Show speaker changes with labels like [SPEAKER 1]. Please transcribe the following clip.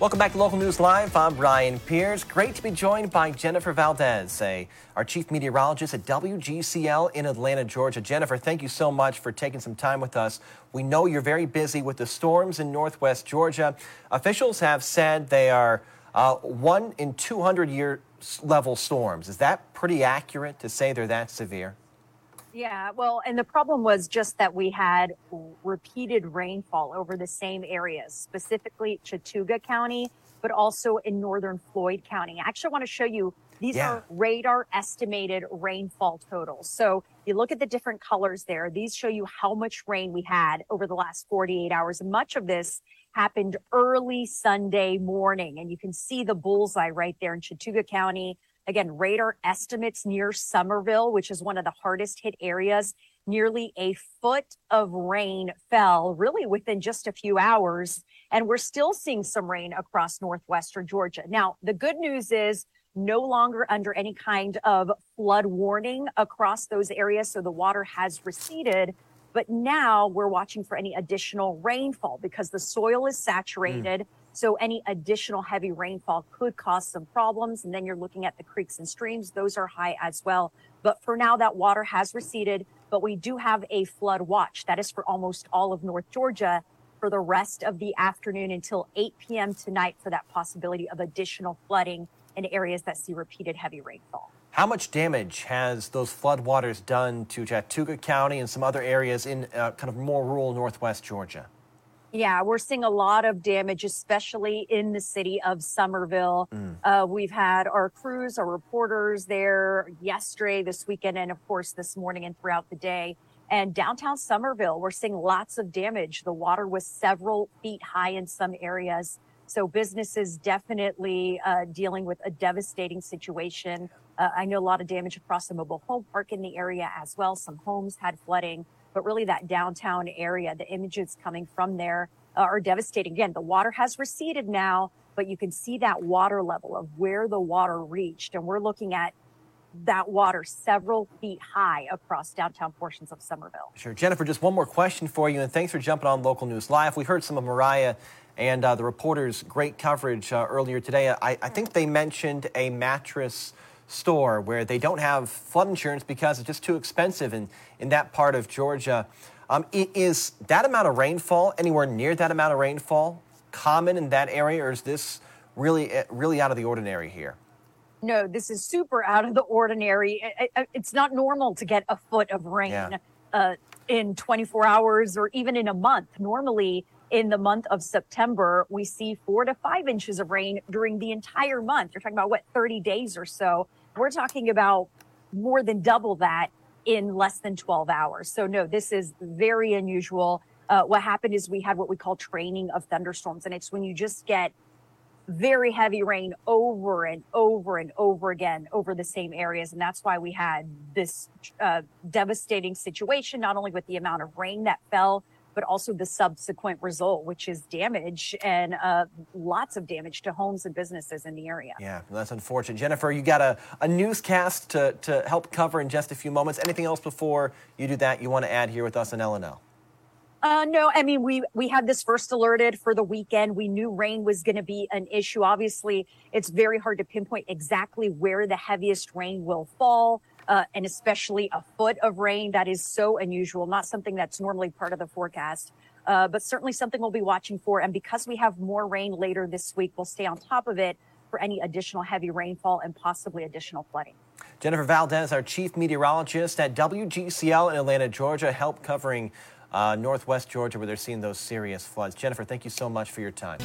[SPEAKER 1] Welcome back to Local News Live. I'm Brian Pierce. Great to be joined by Jennifer Valdez, a, our chief meteorologist at WGCL in Atlanta, Georgia. Jennifer, thank you so much for taking some time with us. We know you're very busy with the storms in northwest Georgia. Officials have said they are uh, one in 200 year level storms. Is that pretty accurate to say they're that severe?
[SPEAKER 2] Yeah, well, and the problem was just that we had repeated rainfall over the same areas, specifically Chattooga County, but also in northern Floyd County. I actually want to show you these yeah. are radar estimated rainfall totals. So you look at the different colors there. These show you how much rain we had over the last 48 hours. Much of this happened early Sunday morning. And you can see the bullseye right there in Chattooga County, Again, radar estimates near Summerville, which is one of the hardest hit areas, nearly a foot of rain fell really within just a few hours. And we're still seeing some rain across northwestern Georgia. Now, the good news is no longer under any kind of flood warning across those areas. So the water has receded. But now we're watching for any additional rainfall because the soil is saturated. Mm. So any additional heavy rainfall could cause some problems. And then you're looking at the creeks and streams. Those are high as well. But for now, that water has receded. But we do have a flood watch. That is for almost all of North Georgia for the rest of the afternoon until 8 p.m. tonight for that possibility of additional flooding in areas that see repeated heavy rainfall.
[SPEAKER 1] How much damage has those floodwaters done to Chattooga County and some other areas in uh, kind of more rural northwest Georgia?
[SPEAKER 2] Yeah, we're seeing a lot of damage, especially in the city of Summerville. Mm. Uh, we've had our crews, our reporters there yesterday, this weekend, and of course this morning and throughout the day. And downtown Summerville, we're seeing lots of damage. The water was several feet high in some areas. So businesses definitely uh, dealing with a devastating situation. Uh, I know a lot of damage across the mobile home park in the area as well. Some homes had flooding but really that downtown area, the images coming from there uh, are devastating. Again, the water has receded now, but you can see that water level of where the water reached. And we're looking at that water several feet high across downtown portions of Summerville.
[SPEAKER 1] Sure. Jennifer, just one more question for you, and thanks for jumping on Local News Live. We heard some of Mariah and uh, the reporters' great coverage uh, earlier today. I, I, think they mentioned a mattress store where they don't have flood insurance because it's just too expensive in, in that part of Georgia. Um, is that amount of rainfall, anywhere near that amount of rainfall, common in that area, or is this really, eh, really out of the ordinary here?
[SPEAKER 2] No, this is super out of the ordinary. It's not normal to get a foot of rain yeah. uh, in 24 hours or even in a month. Normally, in the month of September, we see four to five inches of rain during the entire month. You're talking about what, 30 days or so. We're talking about more than double that in less than 12 hours. So, no, this is very unusual. Uh, what happened is we had what we call training of thunderstorms, and it's when you just get very heavy rain over and over and over again over the same areas. And that's why we had this uh, devastating situation, not only with the amount of rain that fell, but also the subsequent result, which is damage and uh, lots of damage to homes and businesses in the area.
[SPEAKER 1] Yeah, that's unfortunate. Jennifer, you got a, a newscast to, to help cover in just a few moments. Anything else before you do that you want to add here with us in LNL?
[SPEAKER 2] Uh, no, I mean we we had this first alerted for the weekend. We knew rain was going to be an issue. Obviously, it's very hard to pinpoint exactly where the heaviest rain will fall uh, and especially a foot of rain. That is so unusual, not something that's normally part of the forecast. Uh, but certainly something we'll be watching for. And because we have more rain later this week, we'll stay on top of it for any additional heavy rainfall and possibly additional flooding.
[SPEAKER 1] Jennifer Valdez, our chief meteorologist at WGCL in Atlanta, Georgia, help covering uh, northwest Georgia where they're seeing those serious floods. Jennifer, thank you so much for your time.